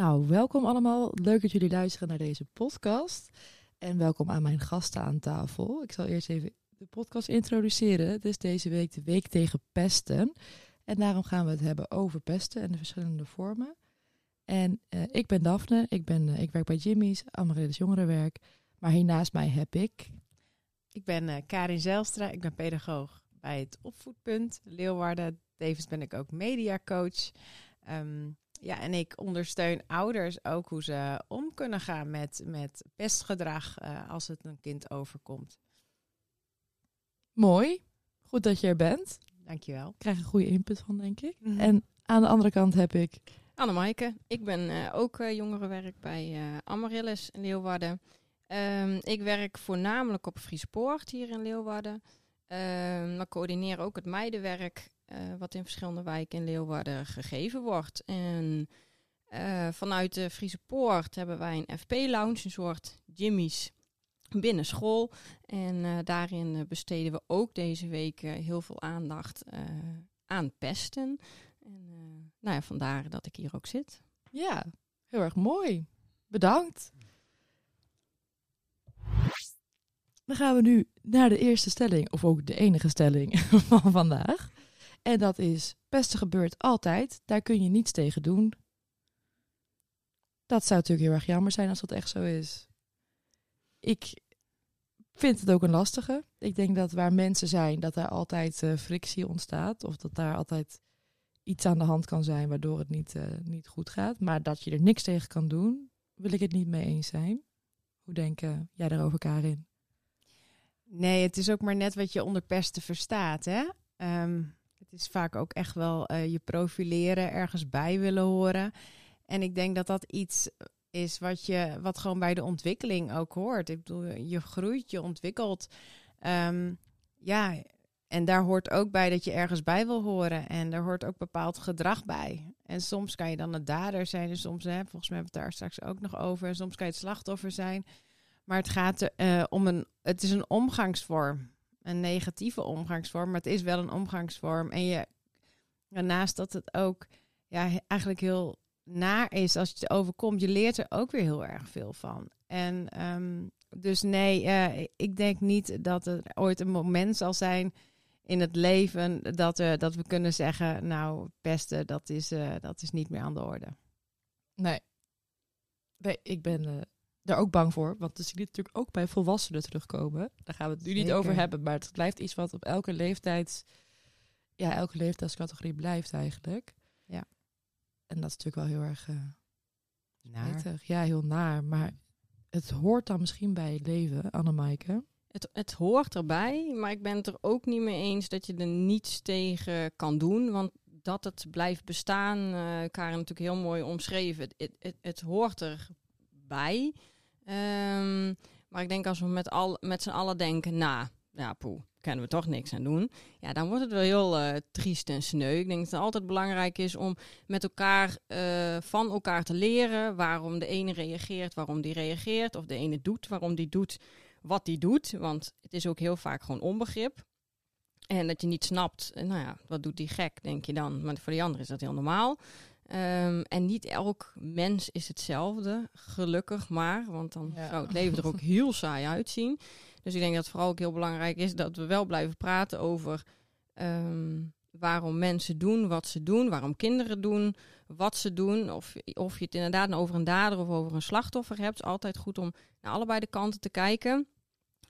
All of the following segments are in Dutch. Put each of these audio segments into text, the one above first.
Nou, welkom allemaal. Leuk dat jullie luisteren naar deze podcast. En welkom aan mijn gasten aan tafel. Ik zal eerst even de podcast introduceren. Het is deze week de Week tegen Pesten. En daarom gaan we het hebben over pesten en de verschillende vormen. En uh, ik ben Daphne, ik, ben, uh, ik werk bij Jimmy's, Amaryllis Jongerenwerk. Maar hiernaast mij heb ik... Ik ben uh, Karin Zijlstra, ik ben pedagoog bij het Opvoedpunt Leeuwarden. Tevens ben ik ook mediacoach. Um, ja, en ik ondersteun ouders ook hoe ze om kunnen gaan met, met pestgedrag als het een kind overkomt. Mooi, goed dat je er bent. Dankjewel. Ik krijg een goede input van, denk ik. Mm -hmm. En aan de andere kant heb ik... Annemaike, ik ben uh, ook uh, jongerenwerk bij uh, Amaryllis in Leeuwarden. Um, ik werk voornamelijk op Friespoort hier in Leeuwarden. Um, maar coördineer ook het meidenwerk wat in verschillende wijken in Leeuwarden gegeven wordt. En vanuit de Friese Poort hebben wij een FP-lounge, een soort Jimmy's binnen school. En uh, daarin besteden we ook deze week heel veel aandacht aan pesten. En nou ja, vandaar dat ik hier ook zit. Ja, heel erg mooi. Bedankt. Dan gaan we nu naar de eerste stelling, of ook de enige stelling van vandaag. En dat is: pesten gebeurt altijd, daar kun je niets tegen doen. Dat zou natuurlijk heel erg jammer zijn als dat echt zo is ik vind het ook een lastige. Ik denk dat waar mensen zijn, dat daar altijd uh, frictie ontstaat. Of dat daar altijd iets aan de hand kan zijn waardoor het niet, uh, niet goed gaat. Maar dat je er niks tegen kan doen, wil ik het niet mee eens zijn. Hoe denk uh, jij daarover, Karin? Nee, het is ook maar net wat je onder pesten verstaat. Hè? Um, het is vaak ook echt wel je profileren, ergens bij willen horen. En ik denk dat dat iets is wat, je, wat gewoon bij de ontwikkeling ook hoort. Ik bedoel, je groeit, je ontwikkelt. Um, ja, en daar hoort ook bij dat je ergens bij wil horen. En daar hoort ook bepaald gedrag bij. En soms kan je dan een dader zijn. En soms, hè, volgens mij hebben we het daar straks ook nog over. En soms kan je het slachtoffer zijn. Maar het gaat uh, om een. Het is een omgangsvorm. Een negatieve omgangsvorm. Maar het is wel een omgangsvorm. En je. Naast dat het ook ja, eigenlijk heel naar is als je het overkomt, je leert er ook weer heel erg veel van. En um, dus nee, uh, ik denk niet dat er ooit een moment zal zijn in het leven dat, uh, dat we kunnen zeggen, nou, pesten, dat is, uh, dat is niet meer aan de orde. Nee, nee ik ben daar ook bang voor, want dan zie je natuurlijk ook bij volwassenen terugkomen. Daar gaan we het nu Zeker. niet over hebben, maar het blijft iets wat op elke leeftijd, ja, elke leeftijdscategorie blijft eigenlijk. Ja. En dat is natuurlijk wel heel erg uh, naar. Ja, heel naar. Maar het hoort dan misschien bij het leven, Annemaike. Het, het hoort erbij, maar ik ben het er ook niet mee eens dat je er niets tegen kan doen. Want dat het blijft bestaan, uh, Karen natuurlijk heel mooi omschreven. Het, het, het, het hoort erbij. Um, maar ik denk als we met, al, met z'n allen denken, nou, ja, poeh, kunnen we toch niks aan doen. Ja, dan wordt het wel heel uh, triest en sneu. Ik denk dat het altijd belangrijk is om met elkaar uh, van elkaar te leren waarom de ene reageert, waarom die reageert, of de ene doet, waarom die doet wat die doet. Want het is ook heel vaak gewoon onbegrip. En dat je niet snapt, nou ja, wat doet die gek, denk je dan. Maar voor die ander is dat heel normaal. Um, en niet elk mens is hetzelfde, gelukkig maar. Want dan ja. zou het leven er ook heel saai uitzien. Dus ik denk dat het vooral ook heel belangrijk is dat we wel blijven praten over um, waarom mensen doen wat ze doen, waarom kinderen doen wat ze doen. Of, of je het inderdaad over een dader of over een slachtoffer hebt. Altijd goed om naar allebei de kanten te kijken.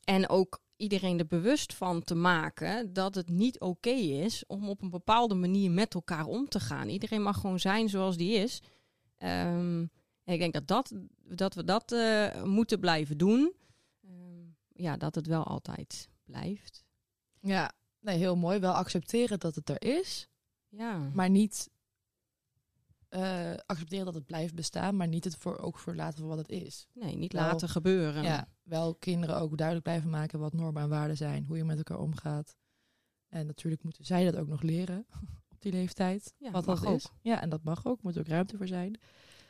En ook iedereen er bewust van te maken dat het niet oké okay is om op een bepaalde manier met elkaar om te gaan. Iedereen mag gewoon zijn zoals die is. Um, en ik denk dat, dat, dat we dat uh, moeten blijven doen ja, dat het wel altijd blijft. Ja, nee, heel mooi. Wel accepteren dat het er is. Ja. Maar niet uh, accepteren dat het blijft bestaan, maar niet het voor, ook voor laten voor wat het is. Nee, niet laten gebeuren. Ja, wel kinderen ook duidelijk blijven maken wat normen en waarden zijn, hoe je met elkaar omgaat. En natuurlijk moeten zij dat ook nog leren op die leeftijd. Ja, wat dat is. Ook. Ja, en dat mag ook. Moet ook ruimte voor zijn.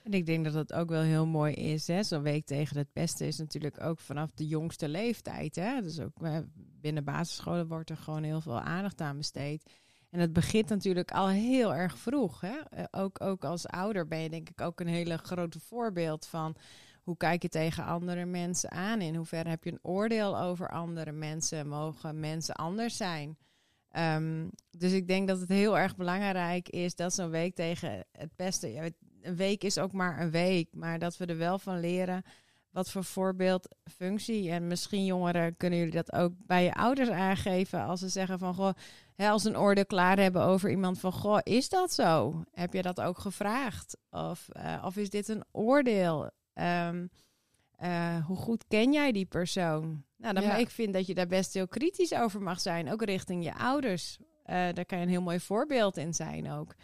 En ik denk dat het ook wel heel mooi is. Zo'n week tegen het pesten is natuurlijk ook vanaf de jongste leeftijd. Hè? Dus ook binnen basisscholen wordt er gewoon heel veel aandacht aan besteed. En het begint natuurlijk al heel erg vroeg. Hè? Eh, ook, ook als ouder ben je denk ik ook een hele grote voorbeeld van hoe kijk je tegen andere mensen aan? In hoeverre heb je een oordeel over andere mensen? Mogen mensen anders zijn? Ehm, dus ik denk dat het heel erg belangrijk is dat zo'n week tegen het beste. Een week is ook maar een week, maar dat we er wel van leren wat voor voorbeeldfunctie. En misschien jongeren kunnen jullie dat ook bij je ouders aangeven als ze zeggen van goh, hè, als een oordeel klaar hebben over iemand van goh, is dat zo? Heb je dat ook gevraagd? Of, uh, of is dit een oordeel? Um, uh, hoe goed ken jij die persoon? Nou, dan ja. ik vind dat je daar best heel kritisch over mag zijn, ook richting je ouders. Uh, daar kan je een heel mooi voorbeeld in zijn ook.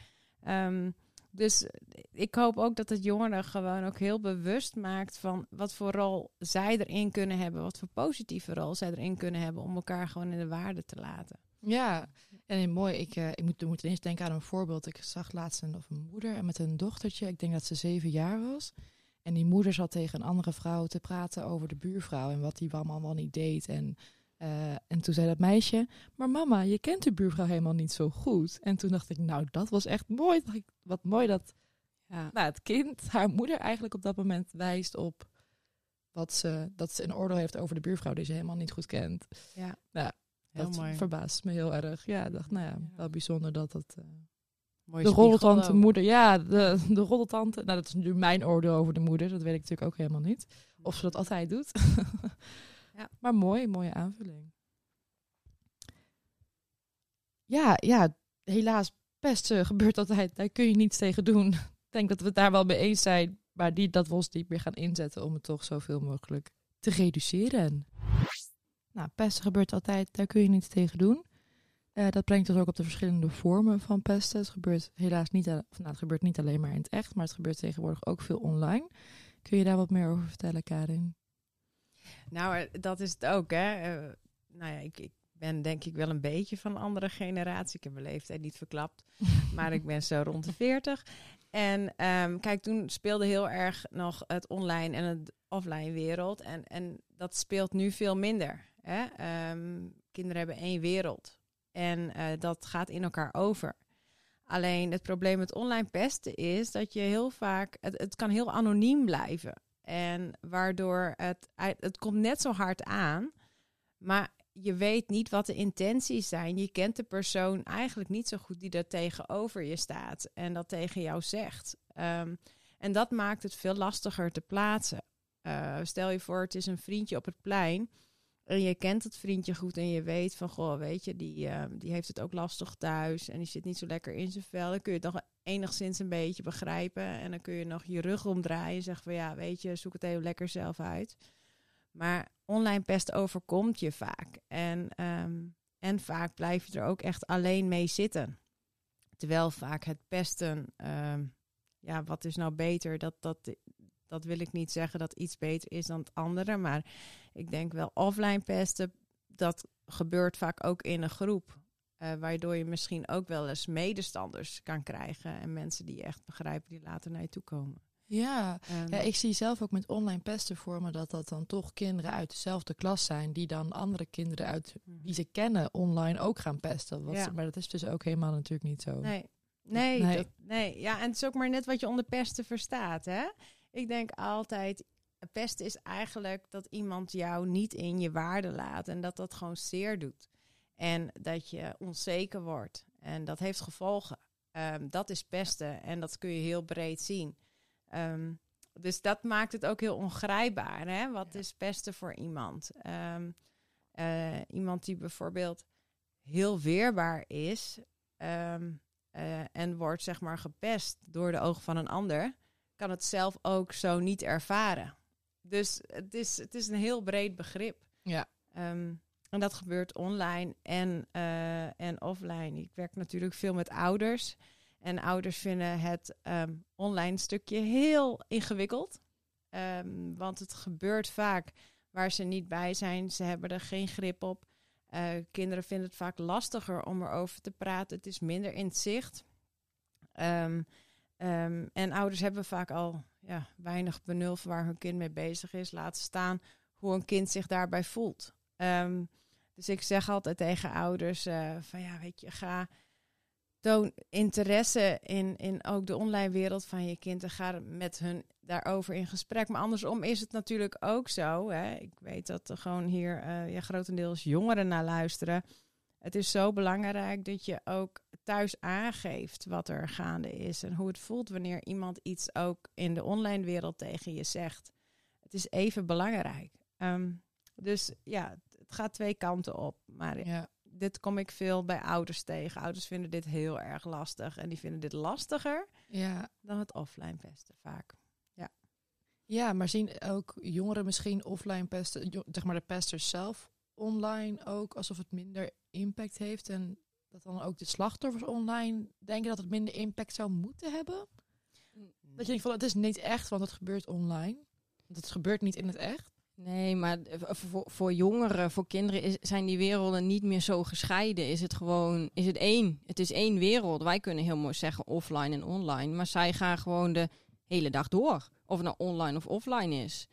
Um, dus ik hoop ook dat het jongeren gewoon ook heel bewust maakt van wat voor rol zij erin kunnen hebben, wat voor positieve rol zij erin kunnen hebben om elkaar gewoon in de waarde te laten. Ja, en mooi. Ik, uh, ik moet, moet ineens denken aan een voorbeeld. Ik zag laatst een, of een moeder met een dochtertje. Ik denk dat ze zeven jaar was. En die moeder zat tegen een andere vrouw te praten over de buurvrouw en wat die allemaal niet deed. En, uh, en toen zei dat meisje, maar mama, je kent de buurvrouw helemaal niet zo goed. En toen dacht ik, nou, dat was echt mooi. Wat mooi dat ja. nou, het kind haar moeder eigenlijk op dat moment wijst op wat ze, dat ze een oordeel heeft over de buurvrouw die ze helemaal niet goed kent. Ja, nou, heel dat mooi. verbaast me heel erg. Ja, ik dacht, nou ja, Ja. wel bijzonder dat dat... eh, De roddeltante moeder, ja, de, de roddeltante. Nou, dat is nu mijn oordeel over de moeder. Dat weet ik natuurlijk ook helemaal niet. Of ze dat altijd doet. Ja. Maar mooi, mooie aanvulling. Ja, ja, helaas, pesten gebeurt altijd. Daar kun je niets tegen doen. Ik denk dat we het daar wel mee eens zijn. Maar die, dat we ons niet meer gaan inzetten om het toch zoveel mogelijk te reduceren. Nou, pesten gebeurt altijd. Daar kun je niets tegen doen. Eh, dat brengt ons ook op de verschillende vormen van pesten. Het gebeurt helaas niet, nou, het gebeurt niet alleen maar in het echt, maar het gebeurt tegenwoordig ook veel online. Kun je daar wat meer over vertellen, Karin? Nou, eh, dat is het ook, hè. Eh, nou ja, ik, ik ben denk ik wel een beetje van een andere generatie. Ik heb mijn leeftijd niet verklapt, maar ik ben zo rond de 40. En ehm, kijk, toen speelde heel erg nog het online en het offline wereld. En, en dat speelt nu veel minder. Hè? Ehm, kinderen hebben één wereld. En eh, dat gaat in elkaar over. Alleen het probleem met online pesten is dat je heel vaak, het, het kan heel anoniem blijven. En waardoor het, het komt net zo hard aan, maar je weet niet wat de intenties zijn. Je kent de persoon eigenlijk niet zo goed die daar tegenover je staat en dat tegen jou zegt. Ehm, en dat maakt het veel lastiger te plaatsen. Eh, stel je voor, het is een vriendje op het plein. En je kent het vriendje goed en je weet van, goh, weet je, die, eh, die heeft het ook lastig thuis en die zit niet zo lekker in zijn vel. Dan kun je het nog enigszins een beetje begrijpen en dan kun je nog je rug omdraaien en zeggen van, ja, weet je, zoek het even lekker zelf uit. Maar online pest overkomt je vaak en, ehm, en vaak blijf je er ook echt alleen mee zitten. Terwijl vaak het pesten, ehm, ja, wat is nou beter? Dat, dat, dat wil ik niet zeggen dat iets beter is dan het andere. Maar ik denk wel offline pesten, dat gebeurt vaak ook in een groep. eh, waardoor je misschien ook wel eens medestanders kan krijgen. En mensen die je echt begrijpen, die later naar je toe komen. Ja, ja, ik zie zelf ook met online pesten voor me dat dat dan toch kinderen uit dezelfde klas zijn, die dan andere kinderen uit die ze kennen online ook gaan pesten. Wat Ja. ze- maar dat is dus ook helemaal natuurlijk niet zo. Nee. Nee, Nee. Dat, nee. Ja, en het is ook maar net wat je onder pesten verstaat. Hè? Ik denk altijd, pesten is eigenlijk dat iemand jou niet in je waarde laat. En dat dat gewoon zeer doet. En dat je onzeker wordt. En dat heeft gevolgen. Ehm, dat is pesten. En dat kun je heel breed zien. Ehm, dus dat maakt het ook heel ongrijpbaar. Hè? Wat Ja. is pesten voor iemand? Ehm, eh, iemand die bijvoorbeeld heel weerbaar is... eh, en wordt zeg maar gepest door de ogen van een ander, kan het zelf ook zo niet ervaren. Dus het is, het is een heel breed begrip. Ja. Ehm, en dat gebeurt online en, eh, en offline. Ik werk natuurlijk veel met ouders. En ouders vinden het ehm, online stukje heel ingewikkeld. Ehm, want het gebeurt vaak waar ze niet bij zijn. Ze hebben er geen grip op. Eh, kinderen vinden het vaak lastiger om erover te praten. Het is minder in zicht. Ehm, ehm, en ouders hebben vaak al ja, weinig benul van waar hun kind mee bezig is. Laten staan hoe een kind zich daarbij voelt. Ehm, dus ik zeg altijd tegen ouders: eh, van ja, weet je, ga, toon interesse in, in ook de online wereld van je kind en ga met hun daarover in gesprek. Maar andersom is het natuurlijk ook zo. Hè? Ik weet dat er gewoon hier uh, ja, grotendeels jongeren naar luisteren. Het is zo belangrijk dat je ook thuis aangeeft wat er gaande is en hoe het voelt wanneer iemand iets ook in de online wereld tegen je zegt. Het is even belangrijk. Ehm, dus ja, het gaat twee kanten op. Maar ja. dit kom ik veel bij ouders tegen. Ouders vinden dit heel erg lastig. En die vinden dit lastiger ja. dan het offline pesten vaak. Ja. ja, maar zien ook jongeren misschien offline pesten, zeg maar de pesters zelf online ook, alsof het minder impact heeft. En dat dan ook de slachtoffers online denken dat het minder impact zou moeten hebben. Dat je denkt van het is niet echt, want het gebeurt online. Want het gebeurt niet in het echt. Nee, maar voor, jongeren, voor kinderen is, zijn die werelden niet meer zo gescheiden. Is het gewoon, is het één. Het is één wereld. Wij kunnen heel mooi zeggen offline en online. Maar zij gaan gewoon de hele dag door. Of het nou online of offline is.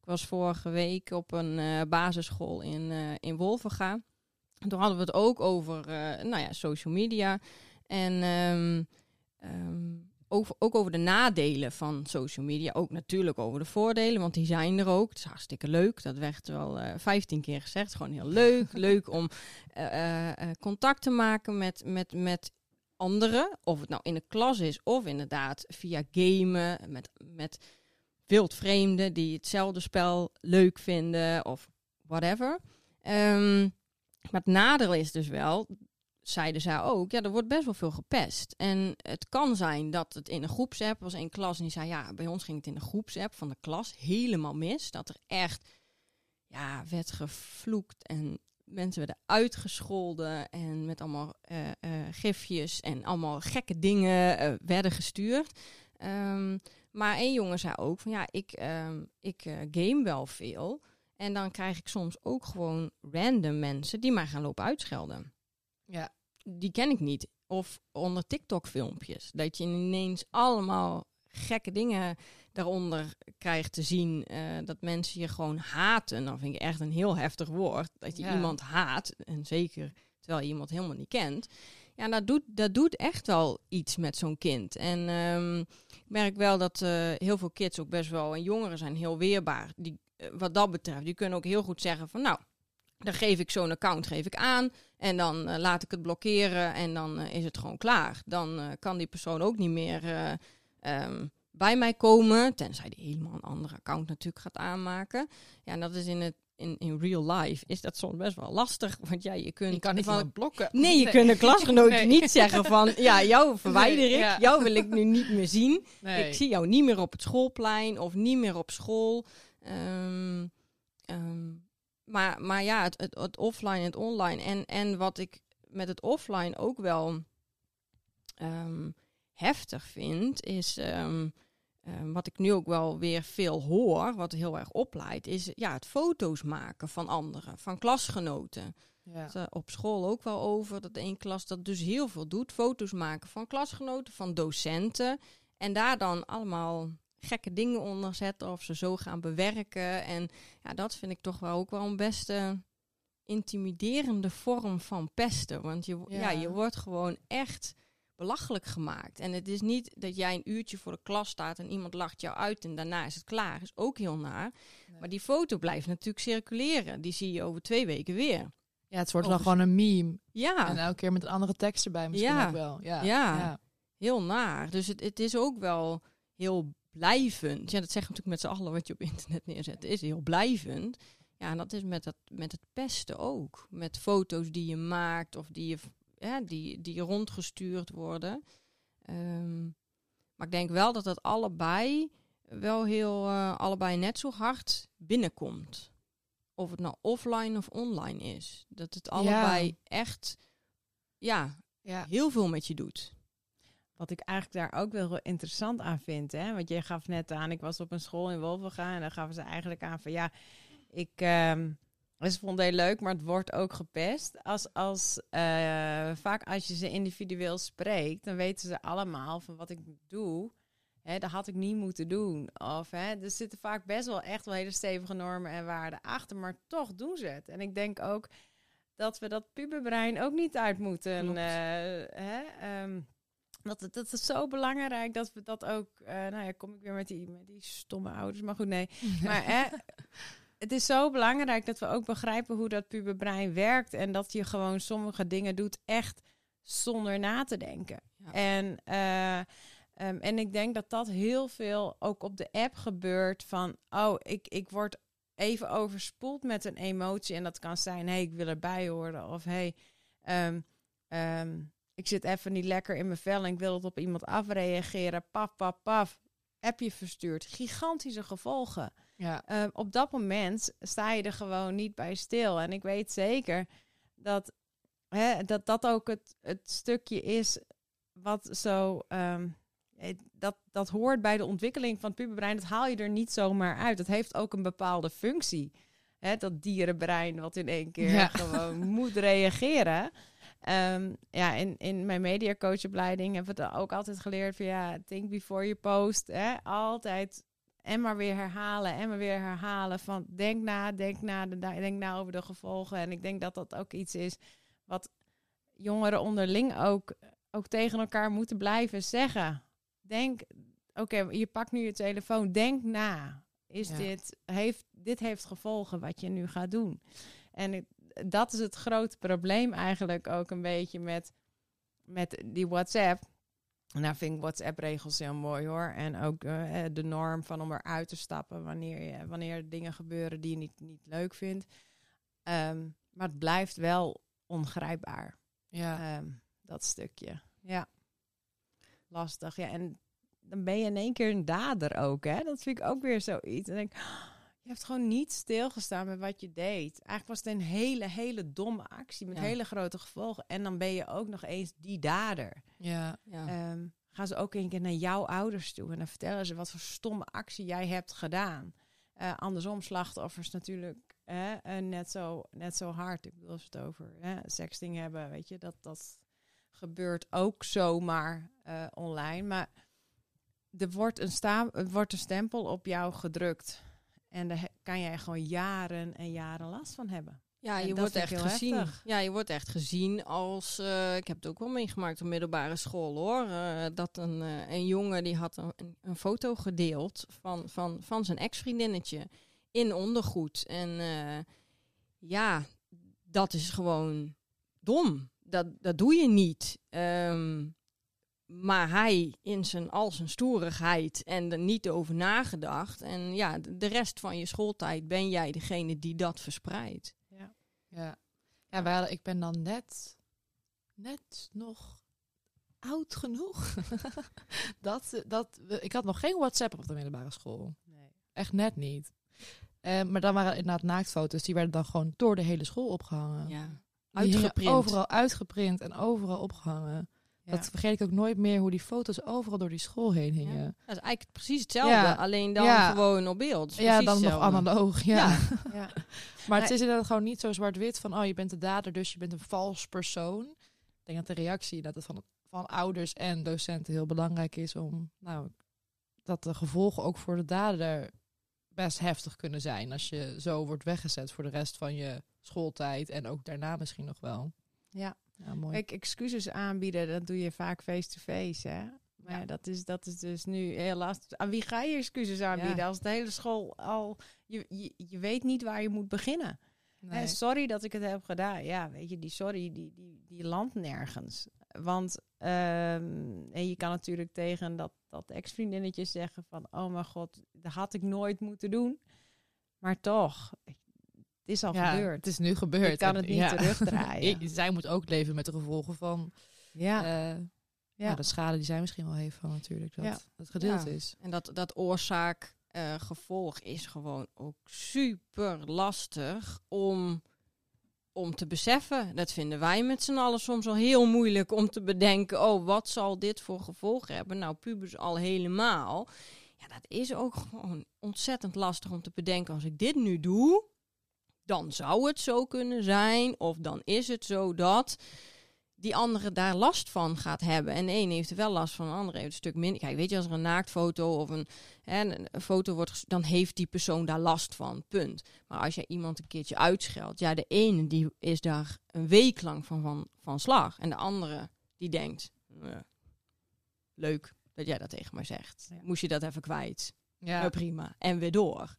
Ik was vorige week op een uh, basisschool in, uh, in Wolvenga. Toen hadden we het ook over uh, nou ja, social media. En um, um, over, ook over de nadelen van social media. Ook natuurlijk over de voordelen, want die zijn er ook. Het is hartstikke leuk. Dat werd wel uh, 15 keer gezegd. Gewoon heel leuk. leuk om uh, uh, contact te maken met, met, met anderen. Of het nou in de klas is of inderdaad via gamen. Met, met wildvreemden die hetzelfde spel leuk vinden of whatever. Um, maar het nadeel is dus wel zeiden zij ook, ja, er wordt best wel veel gepest. En het kan zijn dat het in een groepsapp was een klas en die zei, ja, bij ons ging het in de groepsapp van de klas helemaal mis. Dat er echt, ja, werd gevloekt en mensen werden uitgescholden en met allemaal uh, uh, gifjes en allemaal gekke dingen uh, werden gestuurd. Um, maar één jongen zei ook van, ja, ik, um, ik game wel veel. En dan krijg ik soms ook gewoon random mensen die mij gaan lopen uitschelden. Ja. Die ken ik niet. Of onder TikTok-filmpjes. Dat je ineens allemaal gekke dingen daaronder krijgt te zien. Uh, dat mensen je gewoon haten. Dan vind ik echt een heel heftig woord. Dat je iemand haat. En zeker terwijl je iemand helemaal niet kent. Ja, dat doet, dat doet echt wel iets met zo'n kind. En um, ik merk wel dat uh, heel veel kids ook best wel... En jongeren zijn heel weerbaar. Die, wat dat betreft. Die kunnen ook heel goed zeggen van... Nou, dan geef ik zo'n account geef ik aan en dan uh, laat ik het blokkeren en dan uh, is het gewoon klaar. Dan uh, kan die persoon ook niet meer um, bij mij komen, tenzij die helemaal een andere account natuurlijk gaat aanmaken. Ja, en dat is in het in, in real life is dat soms best wel lastig, want ja, je kunt je kan niet van het blokken. Nee, je nee. kunt een klasgenoot nee. niet zeggen van ja, jou verwijder ik, ja. jou wil ik nu niet meer zien. Ik zie jou niet meer op het schoolplein of niet meer op school. Um, um, maar, maar ja, het, het, het, offline en het online. En, en wat ik met het offline ook wel um, heftig vind, is wat ik nu ook wel weer veel hoor, wat heel erg opleidt, is ja, het foto's maken van anderen, van klasgenoten. Ja. Uh, op school ook wel over dat één klas dat dus heel veel doet. Foto's maken van klasgenoten, van docenten. En daar dan allemaal gekke dingen onder zetten of ze zo gaan bewerken. En ja, dat vind ik toch wel ook wel een beste intimiderende vorm van pesten. Want je, ja. ja. je wordt gewoon echt belachelijk gemaakt. En het is niet dat jij een uurtje voor de klas staat en iemand lacht jou uit en daarna is het klaar. Is ook heel naar. Nee. Maar die foto blijft natuurlijk circuleren. Die zie je over twee weken weer. Ja, het wordt dan gewoon een meme. Ja. En elke keer met een andere tekst erbij misschien ja. ook wel. Ja. Ja. ja. heel naar. Dus het, het is ook wel heel blijvend. Ja, dat zeggen natuurlijk met z'n allen wat je op internet neerzet. is heel blijvend. Ja, en dat is met, dat, met het pesten ook. Met foto's die je maakt of die, je, ja, die, die rondgestuurd worden. Um, maar ik denk wel dat dat allebei wel heel, uh, allebei net zo hard binnenkomt. Of het nou offline of online is. Dat het allebei ja. echt ja, ja, heel veel met je doet. Wat ik eigenlijk daar ook wel interessant aan vind. Hè? Want jij gaf net aan, ik was op een school in Wolvenga en dan gaven ze eigenlijk aan van ja, ik um, ze vond het heel leuk, maar het wordt ook gepest. Als, als, uh, vaak als je ze individueel spreekt, dan weten ze allemaal van wat ik doe. Hè, dat had ik niet moeten doen. Of, hè, er zitten vaak best wel echt wel hele stevige normen en waarden achter, maar toch doen ze het. En ik denk ook dat we dat puberbrein ook niet uit moeten. Eh, hè? Ehm, dat, dat is zo belangrijk dat we dat ook. eh, nou ja, kom ik weer met die, met die stomme ouders. Maar goed, nee. Maar hè, het is zo belangrijk dat we ook begrijpen hoe dat puberbrein werkt. En dat je gewoon sommige dingen doet echt zonder na te denken. Ja. En, eh, ehm, en ik denk dat dat heel veel ook op de app gebeurt. Van, oh, ik, ik word even overspoeld met een emotie. En dat kan zijn, hé, hey, ik wil erbij horen. Of hé, hey, ehm, ehm, ik zit even niet lekker in mijn vel en ik wil het op iemand afreageren. Paf, paf, paf. Appje verstuurd. Gigantische gevolgen. Ja. Eh, op dat moment sta je er gewoon niet bij stil. En ik weet zeker dat hè, dat, dat ook het, het stukje is wat zo. ehm, eh, dat, dat hoort bij de ontwikkeling van het puberbrein. Dat haal je er niet zomaar uit. Dat heeft ook een bepaalde functie. Hè, dat dierenbrein wat in één keer Ja. gewoon moet reageren. Ehm, ja, in, in mijn mediacoachopleiding hebben we het ook altijd geleerd van ja, think before you post. Hè? Altijd en maar weer herhalen en maar weer herhalen van denk na, denk na, de- denk na over de gevolgen. En ik denk dat dat ook iets is wat jongeren onderling ook, ook tegen elkaar moeten blijven zeggen. Denk, oké, je pakt nu je telefoon, denk na. Is Ja. dit, heeft, dit heeft gevolgen wat je nu gaat doen. En het- dat is het grote probleem eigenlijk ook een beetje met, met die WhatsApp. En daar vind ik WhatsApp-regels heel mooi hoor. En ook eh, de norm van om eruit te stappen wanneer, je, wanneer er dingen gebeuren die je niet, niet leuk vindt. Ehm, maar het blijft wel ongrijpbaar, Ja. ehm, dat stukje. Ja, lastig. Ja, en dan ben je in één keer een dader ook, hè? Dat vind ik ook weer zoiets. En denk ik, "Ah, je hebt gewoon niet stilgestaan met wat je deed. Eigenlijk was het een hele, hele domme actie met Ja. hele grote gevolgen. En dan ben je ook nog eens die dader. ja. Ja. Ehm, gaan ze ook een keer naar jouw ouders toe en dan vertellen ze wat voor stomme actie jij hebt gedaan. Eh, andersom, slachtoffers natuurlijk hè, eh, net, zo, net zo hard. Ik bedoel, als we het over hè, sexting hebben, weet je, dat, dat gebeurt ook zomaar eh, online. Maar er wordt een, sta er wordt een stempel op jou gedrukt. En daar kan jij gewoon jaren en jaren last van hebben. Ja, je wordt echt gezien. heftig. Ja, je wordt echt gezien als. eh, ik heb het ook wel meegemaakt op middelbare school hoor. eh, dat een, eh, een jongen die had een, een, foto gedeeld van, van, van zijn ex-vriendinnetje in ondergoed. En ja, dat is gewoon dom. Dat, dat doe je niet. Ehm, maar hij in zijn al zijn stoerigheid en er niet over nagedacht. En ja, de rest van je schooltijd ben jij degene die dat verspreidt. Ja, ja wij hadden- ik ben dan net, net nog oud genoeg. dat, dat, ik had nog geen WhatsApp op de middelbare school. Echt net niet. Eh, maar dan waren inderdaad naaktfoto's. Die werden dan gewoon door de hele school opgehangen. Ja. Uitgeprint. Overal uitgeprint en overal opgehangen. Ja. Dat vergeet ik ook nooit meer hoe die foto's overal door die school heen Ja. hingen. Dat is eigenlijk precies hetzelfde, Ja. alleen dan Ja. gewoon op beeld. Ja, dan nog analoog. Ja. Ja. Ja. Maar het is inderdaad gewoon niet zo zwart-wit van, oh, je bent de dader, dus je bent een vals persoon. Ik denk dat de reactie dat het van, van ouders en docenten heel belangrijk is om, nou, dat de gevolgen ook voor de dader best heftig kunnen zijn als je zo wordt weggezet voor de rest van je schooltijd en ook daarna misschien nog wel. Ja. Ja, mooi. Kijk, excuses aanbieden, dat doe je vaak face-to-face, hè? Maar Ja. dat, is, dat is dus nu heel lastig. Aan wie ga je excuses aanbieden Ja. als de hele school al... Je, je, je weet niet waar je moet beginnen. Nee. sorry dat ik het heb gedaan. Ja, weet je, die sorry, die, die, die landt nergens. Want ehm, en je kan natuurlijk tegen dat, dat ex-vriendinnetje zeggen van... Oh mijn god, dat had ik nooit moeten doen. Maar toch, is al Ja, gebeurd. Het is nu gebeurd. Je kan En het niet ja. terugdraaien. Zij moet ook leven met de gevolgen van ja, eh, ja. ja. de schade die zij misschien wel heeft van natuurlijk dat Ja. het gedeeld Ja. is. En dat, dat oorzaak-gevolg is gewoon ook super lastig om, om te beseffen. Dat vinden wij met z'n allen soms al heel moeilijk om te bedenken. Oh, wat zal dit voor gevolgen hebben? Nou, pubers al helemaal. Ja, dat is ook gewoon ontzettend lastig om te bedenken. Als ik dit nu doe, dan zou het zo kunnen zijn. Of dan is het zo dat. die andere daar last van gaat hebben. En de een heeft er wel last van, de andere heeft een stuk minder. Kijk, weet je, als er een naaktfoto of een, hè, een, foto wordt, dan heeft die persoon daar last van. Punt. Maar als je iemand een keertje uitscheldt, ja, de ene die is daar een week lang van, van, van slag. En de andere die denkt, "Eh, leuk dat jij dat tegen mij zegt. Ja. Moest je dat even kwijt? Ja. Ja, prima. En weer door.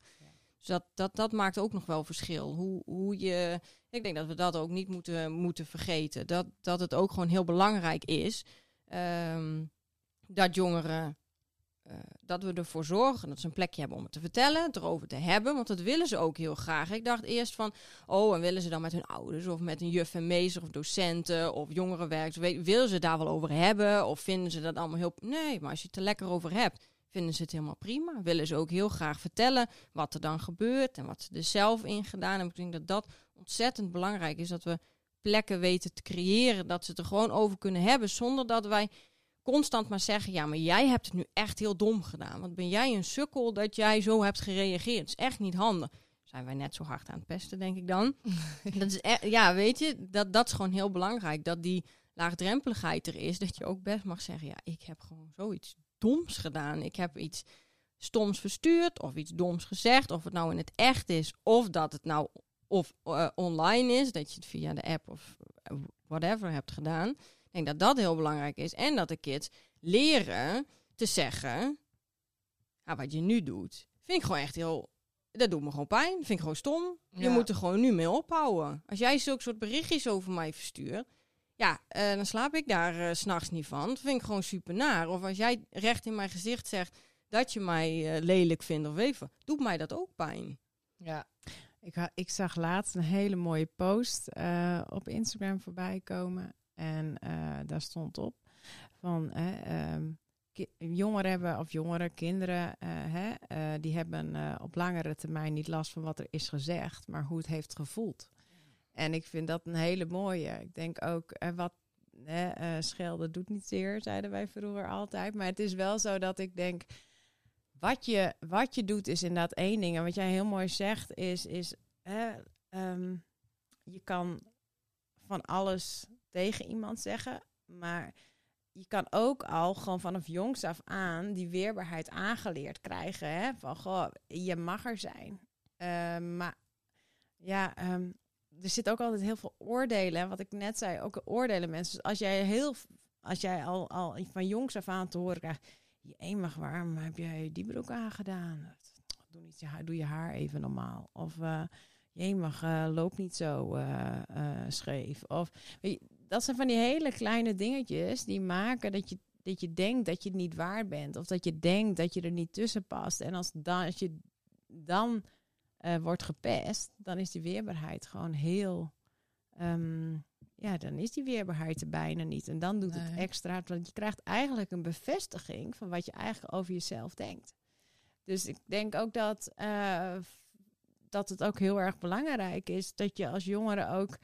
Dus dat, dat, dat maakt ook nog wel verschil. Hoe, hoe je, ik denk dat we dat ook niet moeten, moeten vergeten. Dat, dat het ook gewoon heel belangrijk is ehm, dat jongeren, eh, dat we ervoor zorgen dat ze een plekje hebben om het te vertellen, het erover te hebben. Want dat willen ze ook heel graag. Ik dacht eerst van, oh, en willen ze dan met hun ouders of met een juf en meester of docenten of jongerenwerkers, willen ze daar wel over hebben? Of vinden ze dat allemaal heel... Nee, maar als je het er lekker over hebt, vinden ze het helemaal prima. Willen ze ook heel graag vertellen wat er dan gebeurt en wat ze er zelf in gedaan hebben. Ik denk dat dat ontzettend belangrijk is, dat we plekken weten te creëren, dat ze het er gewoon over kunnen hebben, zonder dat wij constant maar zeggen, ja, maar jij hebt het nu echt heel dom gedaan. Want ben jij een sukkel dat jij zo hebt gereageerd? Het is echt niet handig. Zijn wij net zo hard aan het pesten, denk ik dan. dat is e- ja, weet je, dat, dat is gewoon heel belangrijk. Dat die laagdrempeligheid er is, dat je ook best mag zeggen, ja, ik heb gewoon zoiets doms gedaan. Ik heb iets stoms verstuurd of iets doms gezegd. Of het nou in het echt is of dat het nou of eh, online is. Dat je het via de app of eh, whatever hebt gedaan. Ik denk dat dat heel belangrijk is. En dat de kids leren te zeggen, ja, wat je nu doet, vind ik gewoon echt heel... Dat doet me gewoon pijn. Vind ik gewoon stom. Je Ja. moet er gewoon nu mee ophouden. Als jij zulke soort berichtjes over mij verstuurt, ja, eh, dan slaap ik daar eh, s s'nachts niet van. Dat vind ik gewoon super naar. Of als jij recht in mijn gezicht zegt dat je mij eh, lelijk vindt of even, doet mij dat ook pijn. Ja. Ik, ik zag laatst een hele mooie post eh, op Instagram voorbij komen. En eh, daar stond op van eh, ehm, jongeren hebben, of jongeren, kinderen, eh, eh, die hebben eh, op langere termijn niet last van wat er is gezegd, maar hoe het heeft gevoeld. En ik vind dat een hele mooie. Ik denk ook, eh, wat eh, schelden doet niet zeer, zeiden wij vroeger altijd. Maar het is wel zo dat ik denk, wat je, wat je doet is inderdaad één ding. En wat jij heel mooi zegt is, is ehm, je kan van alles tegen iemand zeggen, maar je kan ook al gewoon vanaf jongs af aan die weerbaarheid aangeleerd krijgen. Hè? Van, goh, je mag er zijn. Ehm, maar ja, ehm, er zit ook altijd heel veel oordelen. Wat ik net zei, ook oordelen mensen. Dus als jij, heel, als jij al, al van jongs af aan te horen krijgt... Je mag waarom heb jij die broek aangedaan? Doe, niet je, haar- doe je haar even normaal. Of eh je mag eh, loop niet zo eh, eh, scheef. Of, weet dat zijn van die hele kleine dingetjes die maken dat je, dat je denkt dat je het niet waard bent. Of dat je denkt dat je er niet tussen past. En als, dan, als je dan eh, wordt gepest, dan is die weerbaarheid gewoon heel... ehm, ja, dan is die weerbaarheid er bijna niet. En dan doet het extra, want je krijgt eigenlijk een bevestiging van wat je eigenlijk over jezelf denkt. Dus ik denk ook dat, eh, dat het ook heel erg belangrijk is dat je als jongere ook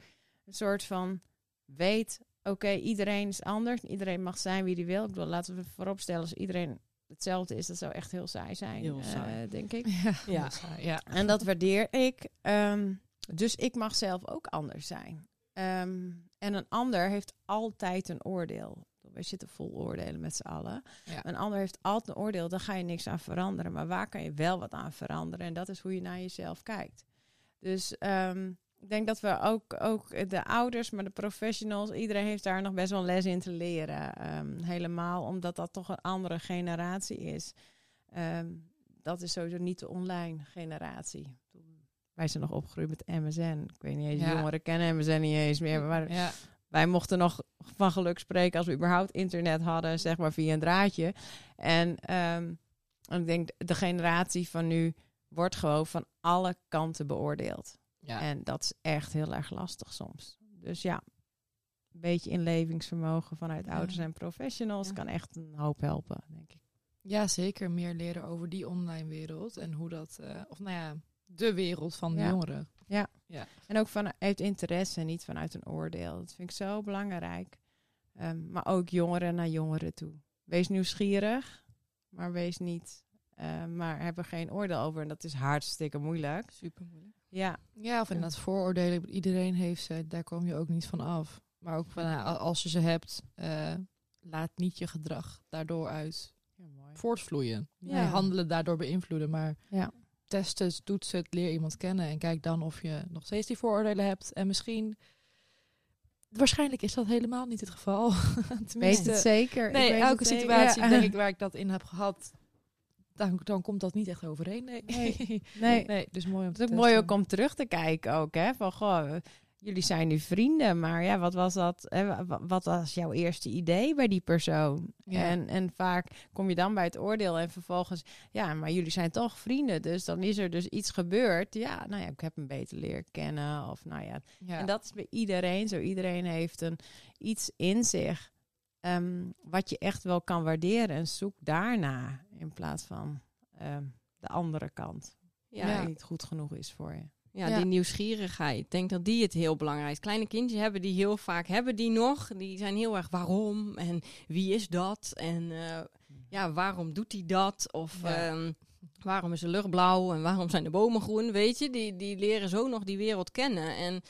een soort van weet, oké, iedereen is anders, iedereen mag zijn wie hij wil. Ik bedoel, laten we vooropstellen, als iedereen hetzelfde is, dat zou echt heel saai zijn, Heel eh, denk ik. Ja. Ja. ja. En dat waardeer ik. Ehm, dus ik mag zelf ook anders zijn. Ehm, en een ander heeft altijd een oordeel. We zitten vol oordelen met z'n allen. Ja. Een ander heeft altijd een oordeel, daar ga je niks aan veranderen. Maar waar kan je wel wat aan veranderen? En dat is hoe je naar jezelf kijkt. Dus ehm, ik denk dat we ook, ook de ouders, maar de professionals, iedereen heeft daar nog best wel les in te leren. Ehm, helemaal omdat dat toch een andere generatie is. Ehm, dat is sowieso niet de online generatie. Wij zijn nog opgegroeid met MSN. Ik weet niet eens, Ja. jongeren kennen MSN niet eens meer. Maar Ja. wij mochten nog van geluk spreken als we überhaupt internet hadden, zeg maar via een draadje. En, ehm, en ik denk, de generatie van nu wordt gewoon van alle kanten beoordeeld. Ja. En dat is echt heel erg lastig soms. Dus ja, een beetje inlevingsvermogen vanuit Ja. ouders en professionals Ja. kan echt een hoop helpen, denk ik. ja, zeker meer leren over die online wereld en hoe dat, eh, of nou ja, de wereld van de Ja. jongeren. En ook vanuit interesse, niet vanuit een oordeel. Dat vind ik zo belangrijk. Ehm, maar ook jongeren naar jongeren toe. Wees nieuwsgierig, maar wees niet. eh, maar heb er geen oordeel over. En dat is hartstikke moeilijk. Super moeilijk. Ja, Ja, of inderdaad vooroordelen. Iedereen heeft ze, daar kom je ook niet van af. Maar ook van, nou, als je ze hebt, eh, laat niet je gedrag daardoor uit Ja, mooi. voortvloeien. Ja. je handelen daardoor beïnvloeden, maar Ja. test het, toets het, leer iemand kennen en kijk dan of je nog steeds die vooroordelen hebt. En misschien, waarschijnlijk is dat helemaal niet het geval. Weet Tenminste, het zeker. Ik nee, weet elke zeker. situatie denk ik waar ik dat in heb gehad, dan, dan komt dat niet echt overeen. Nee. Nee. Nee. nee dus mooi om te Het is ook mooi ook om terug te kijken ook, hè. Van, goh, jullie zijn nu vrienden, maar ja, wat was dat? Hè, wa- wat was jouw eerste idee bij die persoon? Ja. En, en vaak kom je dan bij het oordeel en vervolgens, ja, maar jullie zijn toch vrienden, dus dan is er dus iets gebeurd. Ja, nou ja, ik heb hem beter leren kennen, of nou ja. Ja. En dat is bij iedereen zo. Iedereen heeft een iets in zich ehm, wat je echt wel kan waarderen en zoek daarna in plaats van ehm, de andere kant. Ja, Ja, ik- niet goed genoeg is voor je. Ja, Ja. die nieuwsgierigheid. Ik denk dat die het heel belangrijk is. Kleine kindjes hebben die heel vaak, hebben die nog. Die zijn heel erg waarom en wie is dat? En eh, ja, waarom doet hij dat? Of Ja. ehm, waarom is de lucht blauw en waarom zijn de bomen groen? Weet je, die, die leren zo nog die wereld kennen. En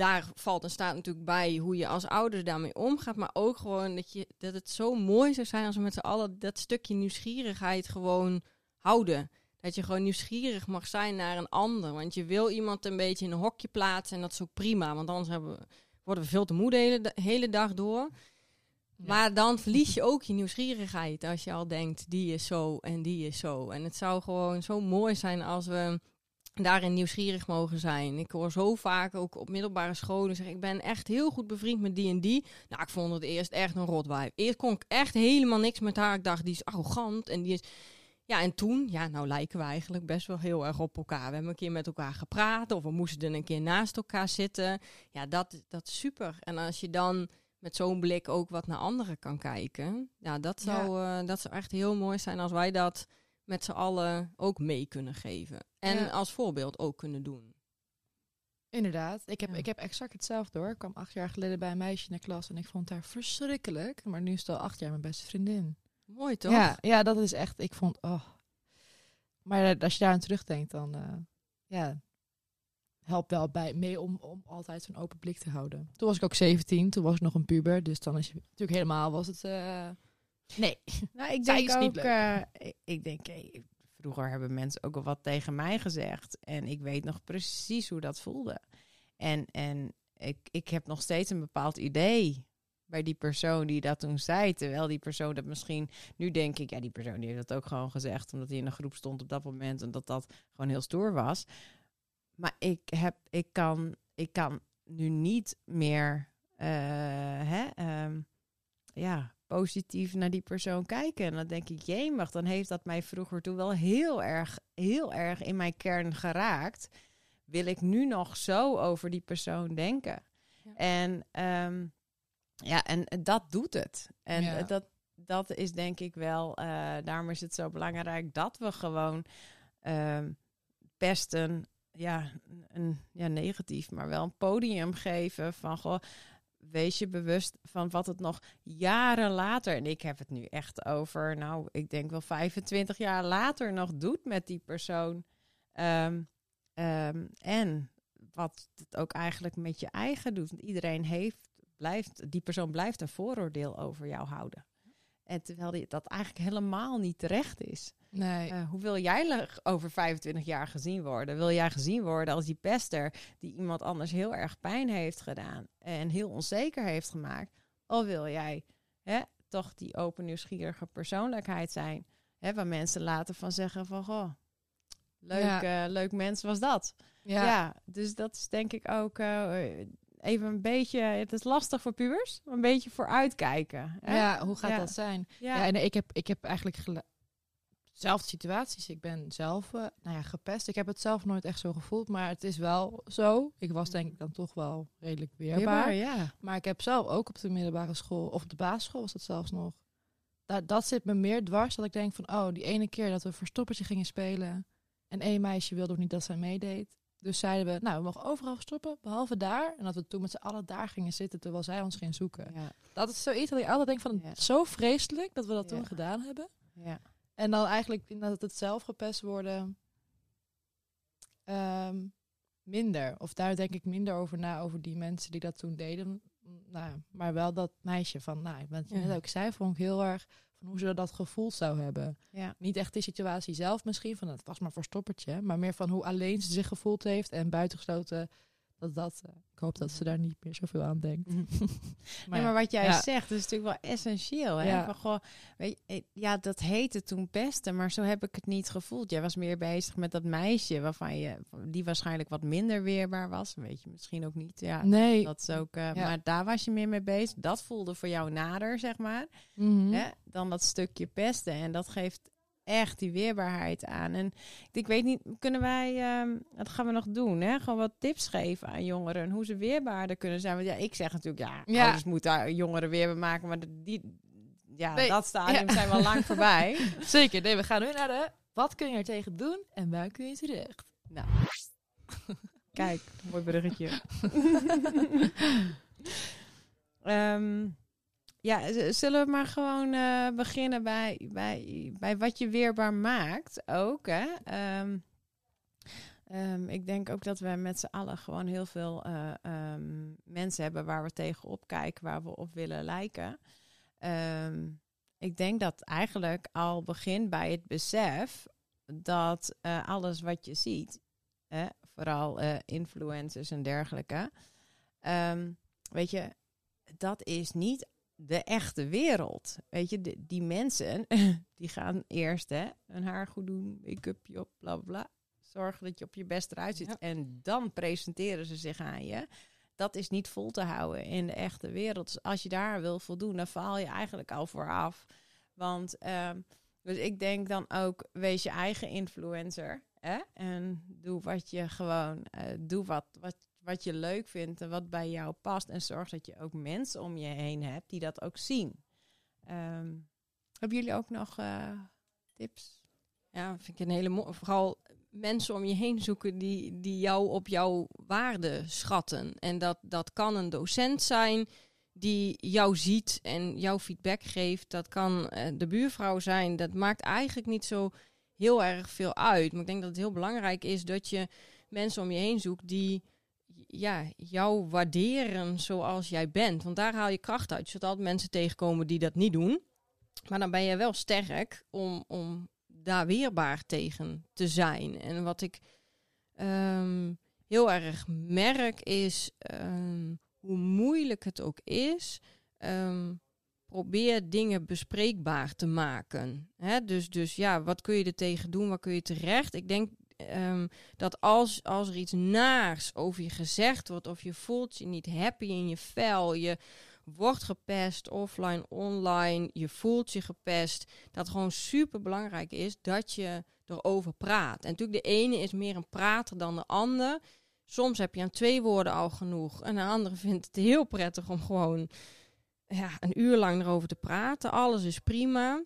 daar valt en staat natuurlijk bij hoe je als ouder daarmee omgaat. Maar ook gewoon dat, je, dat het zo mooi zou zijn als we met z'n allen dat stukje nieuwsgierigheid gewoon houden. Dat je gewoon nieuwsgierig mag zijn naar een ander. Want je wil iemand een beetje in een hokje plaatsen en dat is ook prima. Want anders hebben we, worden we veel te moe de hele, de hele dag door. Ja. Maar dan verlies je ook je nieuwsgierigheid als je al denkt, die is zo en die is zo. En het zou gewoon zo mooi zijn als we daarin nieuwsgierig mogen zijn. Ik hoor zo vaak ook op middelbare scholen zeggen, ik ben echt heel goed bevriend met die en die. Nou, ik vond het eerst echt een rotwijf. Eerst kon ik echt helemaal niks met haar. Ik dacht, die is arrogant en die is... Ja, en toen, ja, nou lijken we eigenlijk best wel heel erg op elkaar. We hebben een keer met elkaar gepraat of we moesten een keer naast elkaar zitten. Ja, dat, dat is super. En als je dan met zo'n blik ook wat naar anderen kan kijken. Ja, dat zou, eh, dat zou echt heel mooi zijn als wij dat met z'n allen ook mee kunnen geven. En Ja. als voorbeeld ook kunnen doen. Inderdaad. Ik heb, Ja. ik heb exact hetzelfde hoor. Ik kwam acht jaar geleden bij een meisje in de klas en ik vond haar verschrikkelijk. Maar nu is het al acht jaar mijn beste vriendin. Mooi toch? Ja, ja, dat is echt. Ik vond. Oh. Maar eh, als je daar aan terugdenkt, dan. eh, ja. Helpt wel bij mee om, om altijd zo'n open blik te houden. Toen was ik ook 17, toen was ik nog een puber. Dus dan is je natuurlijk helemaal. Was het. eh, nee. Nou, ik denk ook, eh, ik- denk, eh, vroeger hebben mensen ook al wat tegen mij gezegd. En ik weet nog precies hoe dat voelde. En, en ik, ik heb nog steeds een bepaald idee bij die persoon die dat toen zei. Terwijl die persoon dat misschien, nu denk ik, ja, die persoon die heeft dat ook gewoon gezegd. Omdat hij in een groep stond op dat moment en dat dat gewoon heel stoer was. Maar ik, heb, ik, kan, ik kan nu niet meer, eh, hè, ehm, ja, positief naar die persoon kijken. En dan denk ik, jemig, dan heeft dat mij vroeger toen wel heel erg, heel erg in mijn kern geraakt. Wil ik nu nog zo over die persoon denken? Ja. En ehm, ja, en dat doet het. En Ja. dat, dat is denk ik wel, eh, daarom is het zo belangrijk dat we gewoon ehm, pesten, ja, een, ja, negatief, maar wel een podium geven van, goh, wees je bewust van wat het nog jaren later, en ik heb het nu echt over, nou, ik denk wel 25 jaar later nog doet met die persoon. Ehm, ehm, en wat het ook eigenlijk met je eigen doet. Want iedereen heeft, blijft, die persoon blijft een vooroordeel over jou houden. En terwijl dat eigenlijk helemaal niet terecht is. Nee. Eh, hoe wil jij over 25 jaar gezien worden? Wil jij gezien worden als die pester die iemand anders heel erg pijn heeft gedaan en heel onzeker heeft gemaakt? Of wil jij hè, toch die open, nieuwsgierige persoonlijkheid zijn? Hè, waar mensen later van zeggen van, goh, leuk, Ja. eh, leuk mens was dat. ja. Ja. dus dat is denk ik ook eh, even een beetje, het is lastig voor pubers, een beetje vooruitkijken. hè? Ja, hoe gaat Ja. dat zijn? Ja. Ja, en ik heb, ik heb eigenlijk zelfde situaties. Ik ben zelf eh, nou ja, gepest. Ik heb het zelf nooit echt zo gevoeld, maar het is wel zo. Ik was denk ik dan toch wel redelijk weerbaar. Weerbaar, ja. Maar ik heb zelf ook op de middelbare school, of op de basisschool was dat zelfs nog. Dat, dat zit me meer dwars, dat ik denk van, oh, die ene keer dat we verstoppertje gingen spelen. En één meisje wilde ook niet dat zij meedeed. Dus zeiden we, nou, we mogen overal verstoppen, behalve daar. En dat we toen met z'n allen daar gingen zitten, terwijl zij ons ging zoeken. ja. Dat is zoiets dat ik altijd denk van, Ja. zo vreselijk dat we dat Ja. toen gedaan hebben. ja. En dan eigenlijk dat het zelf gepest worden ehm, minder. Of daar denk ik minder over na, over die mensen die dat toen deden. nou, maar wel dat meisje van, nou, Ja. net ook zei, vond ik heel erg van hoe ze dat gevoeld zou hebben. Ja. Niet echt de situatie zelf misschien, van het was maar verstoppertje, maar meer van hoe alleen ze zich gevoeld heeft en buitengesloten. Dat dat, eh, ik hoop dat ze daar niet meer zoveel aan denkt. Mhm. maar, nee, maar wat jij ja. zegt, is natuurlijk wel essentieel. Hè? Ja. Van, goh, weet je, eh, ja, dat heette toen pesten, maar zo heb ik het niet gevoeld. Jij was meer bezig met dat meisje waarvan je, die waarschijnlijk wat minder weerbaar was. Weet je misschien ook niet. Ja, nee. dat is ook. eh, Ja. Maar daar was je meer mee bezig. Dat voelde voor jou nader, zeg maar. Mhm. Hè? Dan dat stukje pesten. En dat geeft echt die weerbaarheid aan. En ik weet niet, kunnen wij, ehm, dat gaan we nog doen, hè? Gewoon wat tips geven aan jongeren. Hoe ze weerbaarder kunnen zijn. Want ja, ik zeg natuurlijk, ja, Ja. ouders moeten jongeren weerbaar maken. Maar die, ja, Nee. dat stadium Ja. zijn we al lang voorbij. Zeker, nee, we gaan nu naar de wat kun je er tegen doen en waar kun je terecht? Nou, kijk, mooi bruggetje. Ehm, ja, zullen we maar gewoon eh, beginnen bij, bij, bij wat je weerbaar maakt ook. Hè? Ehm, ehm, ik denk ook dat we met z'n allen gewoon heel veel eh, ehm, mensen hebben waar we tegenop kijken, waar we op willen lijken. Ik denk dat eigenlijk al begint bij het besef dat eh, alles wat je ziet, hè, vooral influencers en dergelijke, weet je, dat is niet de echte wereld. Weet je, die, die mensen, die gaan eerst hè, hun haar goed doen, make-upje op, bla bla. Zorgen dat je op je best eruit ziet. Ja. En dan presenteren ze zich aan je. Dat is niet vol te houden in de echte wereld. Dus als je daar wil voldoen, dan faal je eigenlijk al vooraf. Want ehm, dus ik denk dan ook, wees je eigen influencer. Hè? En doe wat je gewoon, eh, doe wat, wat, wat je leuk vindt en wat bij jou past. En zorg dat je ook mensen om je heen hebt die dat ook zien. Ehm, hebben jullie ook nog eh, tips? Ja, vind ik een hele mooie. Vooral mensen om je heen zoeken die, die jou op jouw waarde schatten. En dat, dat kan een docent zijn die jou ziet en jouw feedback geeft. Dat kan eh, de buurvrouw zijn. Dat maakt eigenlijk niet zo heel erg veel uit. Maar ik denk dat het heel belangrijk is dat je mensen om je heen zoekt die ja, jou waarderen zoals jij bent. Want daar haal je kracht uit. Je zult altijd mensen tegenkomen die dat niet doen. Maar dan ben je wel sterk om, om daar weerbaar tegen te zijn. En wat ik ehm, heel erg merk is ehm, hoe moeilijk het ook is. ehm, probeer dingen bespreekbaar te maken. Dus, dus ja, wat kun je er tegen doen? Wat kun je terecht? Ik denk ehm, dat als, als er iets naars over je gezegd wordt, of je voelt je niet happy in je vel, je wordt gepest, offline, online, je voelt je gepest, dat gewoon super belangrijk is dat je erover praat. En natuurlijk, de ene is meer een prater dan de ander. Soms heb je aan twee woorden al genoeg. En de andere vindt het heel prettig om gewoon ja, een uur lang erover te praten. Alles is prima.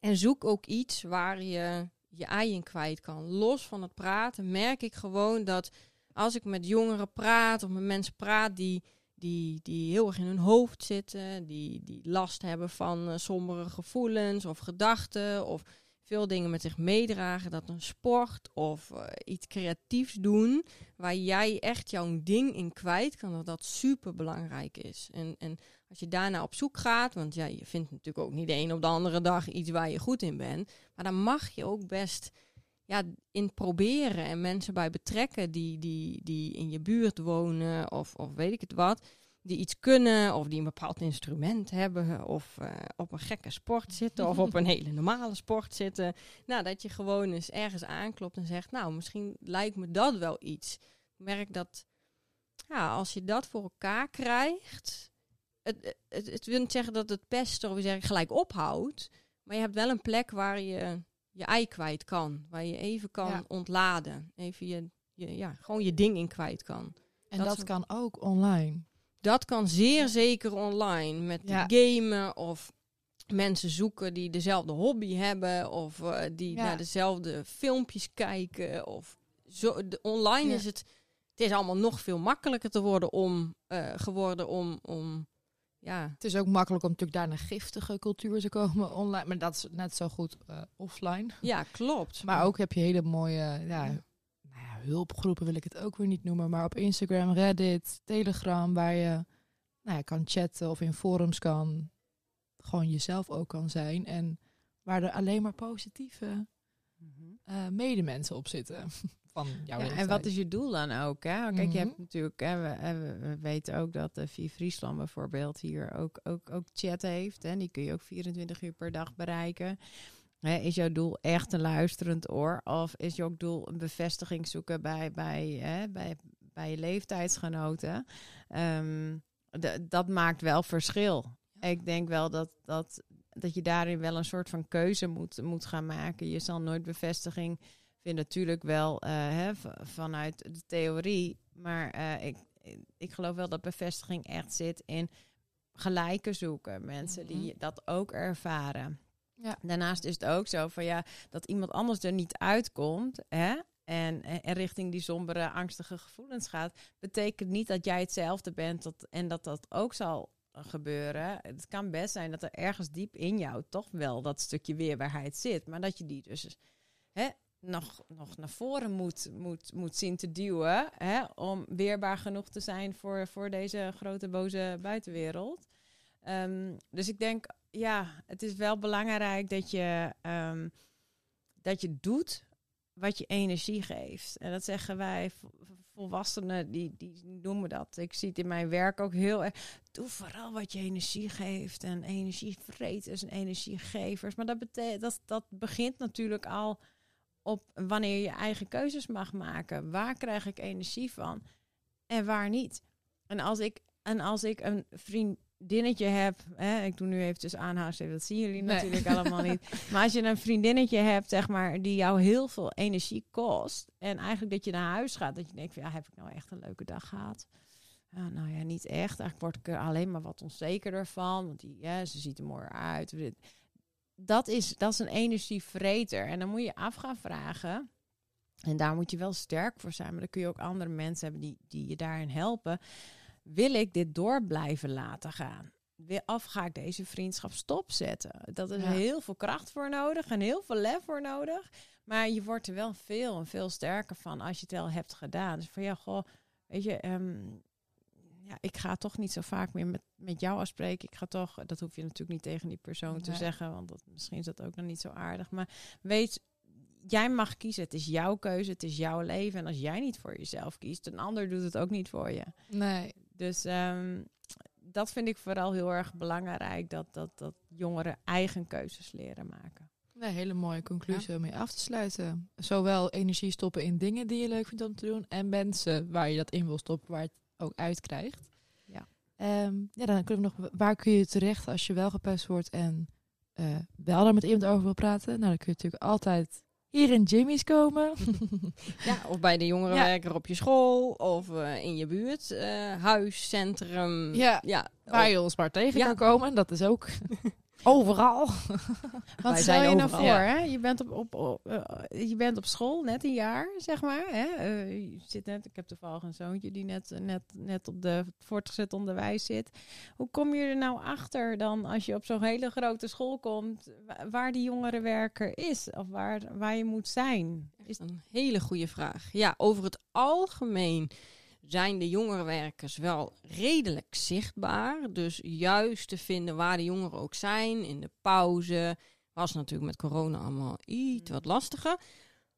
En zoek ook iets waar je je ei in kwijt kan. Los van het praten merk ik gewoon dat als ik met jongeren praat of met mensen praat die, die, die heel erg in hun hoofd zitten, die, die last hebben van eh, sombere gevoelens of gedachten of veel dingen met zich meedragen, dat een sport of eh, iets creatiefs doen waar jij echt jouw ding in kwijt kan, dat dat super belangrijk is. En, en als je daarna op zoek gaat, want ja, je vindt natuurlijk ook niet de een op de andere dag iets waar je goed in bent, maar dan mag je ook best ja, in proberen en mensen bij betrekken die, die, die in je buurt wonen of, of weet ik het wat, die iets kunnen of die een bepaald instrument hebben of eh, op een gekke sport zitten of op een hele normale sport zitten. Nou, dat je gewoon eens ergens aanklopt en zegt, nou, misschien lijkt me dat wel iets. Ik merk dat ja, als je dat voor elkaar krijgt, het, het, het wil niet zeggen dat het pesten of zeg ik gelijk ophoudt, maar je hebt wel een plek waar je je ei kwijt kan, waar je even kan Ja. ontladen, even je, je, ja, gewoon je ding in kwijt kan. En Dat dat, is- kan ook online. Dat kan zeer zeker online met Ja. gamen of mensen zoeken die dezelfde hobby hebben of eh, die Ja. naar dezelfde filmpjes kijken of zo. De, online is het. Het is allemaal nog veel makkelijker te worden om eh, geworden om, om ja. Het is ook makkelijk om natuurlijk daar naar giftige cultuur te komen online. Maar dat is net zo goed eh, offline. Ja, klopt. Maar ook heb je hele mooie ja, nou ja, hulpgroepen, wil ik het ook weer niet noemen. Maar op Instagram, Reddit, Telegram, waar je nou ja, kan chatten of in forums kan gewoon jezelf ook kan zijn. En waar er alleen maar positieve uh, medemensen op zitten. Van jouw ja, en wat is je doel dan ook? Hè? Kijk, je hebt mhm. natuurlijk, hè, we, we, weten ook dat de Vier Friesland bijvoorbeeld hier ook, ook, ook chat heeft. En die kun je ook 24 uur per dag bereiken. Hè, is jouw doel echt een luisterend oor? Of is jouw doel een bevestiging zoeken bij, bij, hè, bij, bij je leeftijdsgenoten? Um, dat maakt wel verschil. Ik denk wel dat, dat, dat je daarin wel een soort van keuze moet, moet gaan maken. Je zal nooit bevestiging vinden, natuurlijk wel uh, hè, vanuit de theorie. Maar uh, ik, ik geloof wel dat bevestiging echt zit in gelijke zoeken. Mensen die mhm. dat ook ervaren. Ja. Daarnaast is het ook zo van ja, dat iemand anders er niet uitkomt. Hè? En, en richting die sombere, angstige gevoelens gaat, betekent niet dat jij hetzelfde bent dat, en dat dat ook zal gebeuren. Het kan best zijn dat er ergens diep in jou toch wel dat stukje weerbaarheid zit, maar dat je die dus hè, nog, nog naar voren moet, moet, moet zien te duwen hè, om weerbaar genoeg te zijn voor, voor deze grote boze buitenwereld. Um, dus ik denk, ja, het is wel belangrijk dat je, um, dat je doet wat je energie geeft. En dat zeggen wij volwassenen, die, die noemen dat. Ik zie het in mijn werk ook heel erg. Doe vooral wat je energie geeft. En energievreters en energiegevers. Maar dat, dat, dat begint natuurlijk al op wanneer je eigen keuzes mag maken. Waar krijg ik energie van en waar niet? En als ik, en als ik een vriend, vriendinnetje hebt, hè, ik doe nu eventjes aanhouden, dat zien jullie natuurlijk allemaal niet. Maar als je een vriendinnetje hebt, zeg maar, die jou heel veel energie kost. En eigenlijk dat je naar huis gaat, dat je denkt, ja, heb ik nou echt een leuke dag gehad? Nou ja, niet echt. Eigenlijk word ik er alleen maar wat onzekerder van. Want die, ja, ze ziet er mooi uit. Dat is, dat is een energievreter. En dan moet je af gaan vragen. En daar moet je wel sterk voor zijn. Maar dan kun je ook andere mensen hebben die, die je daarin helpen wil ik dit door blijven laten gaan? Of ga ik deze vriendschap stopzetten? Dat is heel veel kracht voor nodig en heel veel lef voor nodig. Maar je wordt er wel veel en veel sterker van als je het wel hebt gedaan. Dus van ja, goh, weet je, ehm, ja, ik ga toch niet zo vaak meer met, met jou afspreken. Ik ga toch, dat hoef je natuurlijk niet tegen die persoon te zeggen, want dat, misschien is dat ook nog niet zo aardig. Maar weet, jij mag kiezen. Het is jouw keuze, het is jouw leven. En als jij niet voor jezelf kiest, een ander doet het ook niet voor je. Nee. Dus um, dat vind ik vooral heel erg belangrijk, dat, dat, dat jongeren eigen keuzes leren maken. Een hele mooie conclusie om mee af te sluiten. Zowel energie stoppen in dingen die je leuk vindt om te doen, en mensen waar je dat in wil stoppen, waar het ook uitkrijgt. Ja. Um, ja, dan kunnen we nog, waar kun je terecht als je wel gepest wordt en uh, wel daar met iemand over wil praten? Nou, dan kun je natuurlijk altijd hier in Jimmy's komen. ja, of bij de jongerenwerker op je school of uh, in je buurt. Uh, huis, centrum. Ja, ja waar je ons maar tegen kan komen. Dat is ook Overal. Wat stel je nou voor? Hè? Je, bent op, op, uh, je bent op school, net een jaar, zeg maar. Hè? Uh, je zit net, ik heb toevallig een zoontje die net, net, net op de voortgezet onderwijs zit. Hoe kom je er nou achter dan als je op zo'n hele grote school komt, waar die jongerenwerker is of waar, waar je moet zijn? Is een hele goede vraag. Ja, over het algemeen zijn de jongerenwerkers wel redelijk zichtbaar. Dus juist te vinden waar de jongeren ook zijn, in de pauze. Was natuurlijk met corona allemaal iets wat lastiger.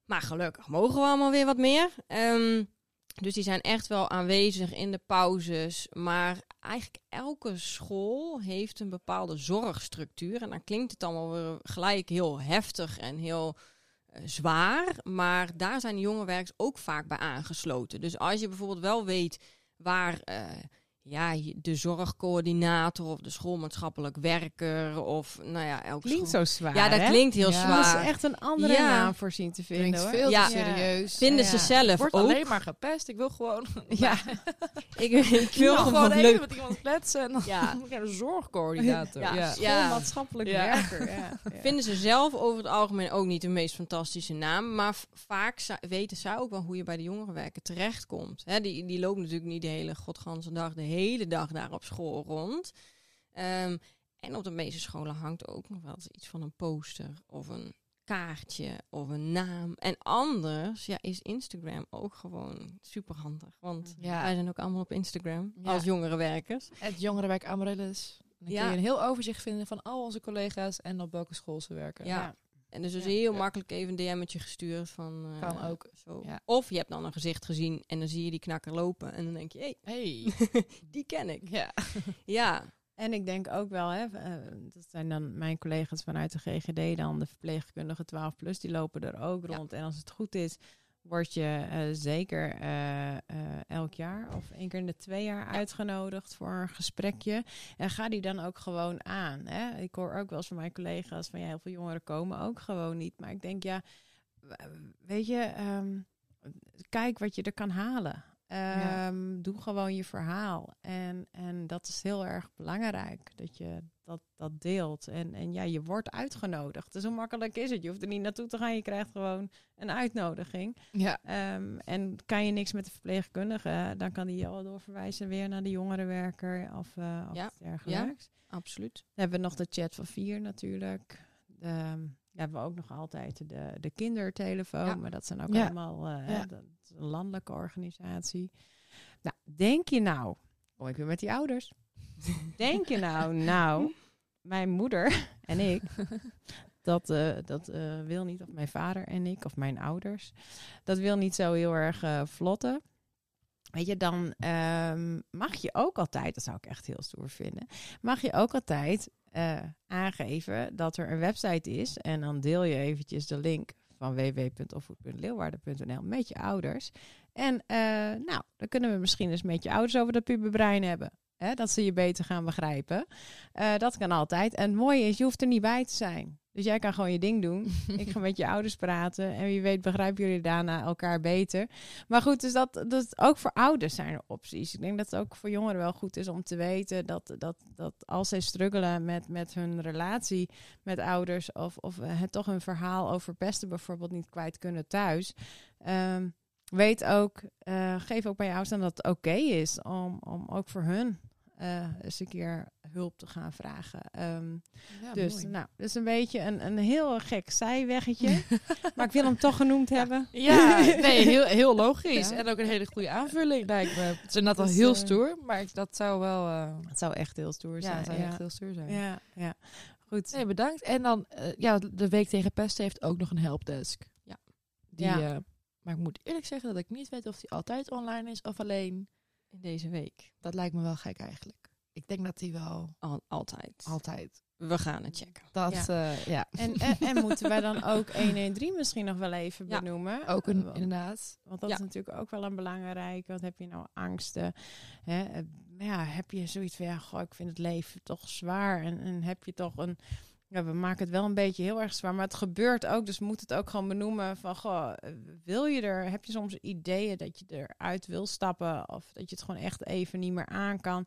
Maar gelukkig mogen we allemaal weer wat meer. Um, dus die zijn echt wel aanwezig in de pauzes. Maar eigenlijk elke school heeft een bepaalde zorgstructuur. En dan klinkt het allemaal weer gelijk heel heftig en heel zwaar, maar daar zijn de jongerenwerkers ook vaak bij aangesloten. Dus als je bijvoorbeeld wel weet waar uh, ja, de zorgcoördinator of de schoolmaatschappelijk werker of nou ja, elke klinkt zo zwaar. Ja, dat klinkt heel zwaar. Dat is echt een andere ja. naam voor zien te vinden. Klinkt veel te serieus. Vinden ze zelf ik word alleen maar gepest. Ik wil gewoon. Ja. ik, ik, wil gewoon even met iemand kletsen. ja. een zorgcoördinator. Ja. Schoolmaatschappelijk werker. Vinden ze zelf over het algemeen ook niet de meest fantastische naam, maar vaak weten zij ook wel hoe je bij de jongerenwerken terechtkomt. Hè, die, die lopen natuurlijk niet de hele godganse dag de hele dag daar op school rond. Um, en op de meeste scholen hangt ook nog wel iets van een poster of een kaartje of een naam. En anders ja, is Instagram ook gewoon super handig. Want Ja. wij zijn ook allemaal op Instagram Ja. als jongere werkers. Het jongerenwerk Amaryllis. Dan Ja. kun je een heel overzicht vinden van al onze collega's en op welke school ze werken. Ja. En dus is Ja. heel Ja. makkelijk even een DM'tje gestuurd van... eh, Kan ook. Zo. Ja. Of je hebt dan een gezicht gezien en dan zie je die knakker lopen. En dan denk je, hé, Hey. hey, die ken ik. ja. Ja, En ik denk ook wel, hè, eh, dat zijn dan mijn collega's vanuit de GGD, dan de verpleegkundige 12 plus, die lopen er ook Ja. rond. En als het goed is, word je eh, zeker eh, eh, elk jaar of één keer in de twee jaar uitgenodigd voor een gesprekje. En ga die dan ook gewoon aan. Hè? Ik hoor ook wel eens van mijn collega's van ja, heel veel jongeren komen ook gewoon niet. Maar ik denk ja, weet je, ehm, kijk wat je er kan halen. Ja. Ehm, Doe gewoon je verhaal. En, en dat is heel erg belangrijk, dat je dat, dat deelt. En, en ja, je wordt uitgenodigd. Dus hoe makkelijk is het? Je hoeft er niet naartoe te gaan, je krijgt gewoon een uitnodiging. ja. Ehm, en kan je niks met de verpleegkundige, dan kan die je al doorverwijzen weer naar de jongerenwerker of, eh of Ja. dergelijks. absoluut. Dan hebben we nog de chat van vier natuurlijk. De, hebben we ook nog altijd de, de kindertelefoon. Ja. Maar dat zijn ook Ja. allemaal eh, Ja. dat is een landelijke organisatie. Nou, denk je nou, kom ik weer met die ouders. denk je nou, nou, mijn moeder en ik, dat, eh, dat eh, wil niet, of mijn vader en ik, of mijn ouders, dat wil niet zo heel erg vlotten. Weet je, dan ehm, mag je ook altijd, dat zou ik echt heel stoer vinden, mag je ook altijd eh, aangeven dat er een website is. En dan deel je eventjes de link van www.opvoed.leeuwarden.nl met je ouders. En eh, nou, dan kunnen we misschien eens met je ouders over dat puberbrein hebben. Hè, dat ze je beter gaan begrijpen. Eh, dat kan altijd. En het mooie is, je hoeft er niet bij te zijn. Dus jij kan gewoon je ding doen. Ik ga met je ouders praten. En wie weet begrijpen jullie daarna elkaar beter. Maar goed, dus dat, dat ook voor ouders zijn er opties. Ik denk dat het ook voor jongeren wel goed is om te weten dat, dat, dat als zij struggelen met, met hun relatie met ouders of, of eh, het toch hun verhaal over pesten bijvoorbeeld niet kwijt kunnen thuis. ehm, weet ook, eh, geef ook bij je ouders aan dat het oké is om, om ook voor hun eh, eens een keer hulp te gaan vragen. Ehm, Ja, dus mooi. nou, dat is een beetje een, een heel gek zijweggetje. maar ik wil hem toch genoemd hebben. Ja, nee, heel, heel logisch. Ja. En ook een hele goede aanvulling, lijkt me. Het is inderdaad al heel eh, stoer, maar ik- dat zou wel... eh, Het zou echt heel stoer ja, zijn. het zou ja. echt heel stoer zijn. ja, ja. Goed. Nee, bedankt. En dan, ja, de Week tegen Pesten heeft ook nog een helpdesk. Ja. Die, Ja. eh, maar ik moet eerlijk zeggen dat ik niet weet of die altijd online is of alleen. In deze week. Dat lijkt me wel gek eigenlijk. Ik denk dat die wel Al, altijd. altijd. We gaan het checken. Dat, Ja. ja. ja. En, en, en moeten wij dan ook 113 misschien nog wel even Ja, benoemen? Ook een, Eh, want- inderdaad. Want dat Ja. is natuurlijk ook wel een belangrijke. Want heb je nou angsten? Hè? eh, Ja, heb je zoiets van, ja, goh, ik vind het leven toch zwaar. En, en heb je toch een... Ja, we maken het wel een beetje heel erg zwaar, maar het gebeurt ook. Dus we moeten het ook gewoon benoemen van, goh, wil je er... Heb je soms ideeën dat je eruit wil stappen? Of dat je het gewoon echt even niet meer aan kan?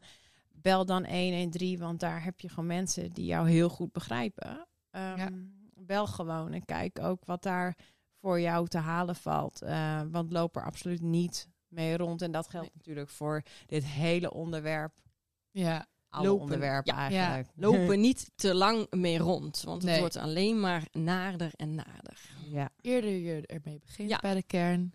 Bel dan 113, want daar heb je gewoon mensen die jou heel goed begrijpen. Ehm, Ja. Bel gewoon en kijk ook wat daar voor jou te halen valt. Eh, want loop er absoluut niet mee rond. En dat geldt Nee. natuurlijk voor dit hele onderwerp. Ja. Alle Lopen. onderwerpen Ja. eigenlijk. Lopen niet te lang mee rond. Want het Nee. wordt alleen maar naarder en naarder. ja. Eerder je ermee begint Ja. bij de kern,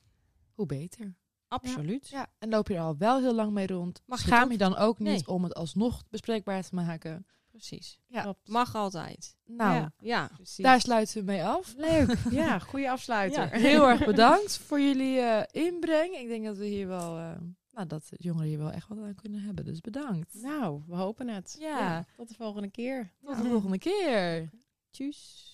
hoe beter. Absoluut. Ja. En loop je er al wel heel lang mee rond. Mag je Schaam je dan ook niet Nee. om het alsnog bespreekbaar te maken. Precies. Ja. Klopt. Mag altijd. Nou, Ja. Daar sluiten we mee af. Leuk. Ja, goede afsluiter. Ja. Heel erg bedankt voor jullie eh, inbreng. Ik denk dat we hier wel, eh, nou, dat jongeren hier wel echt wat aan kunnen hebben. Dus bedankt. Nou, we hopen het. Ja. Tot de volgende keer. Tot de volgende keer. Tjus.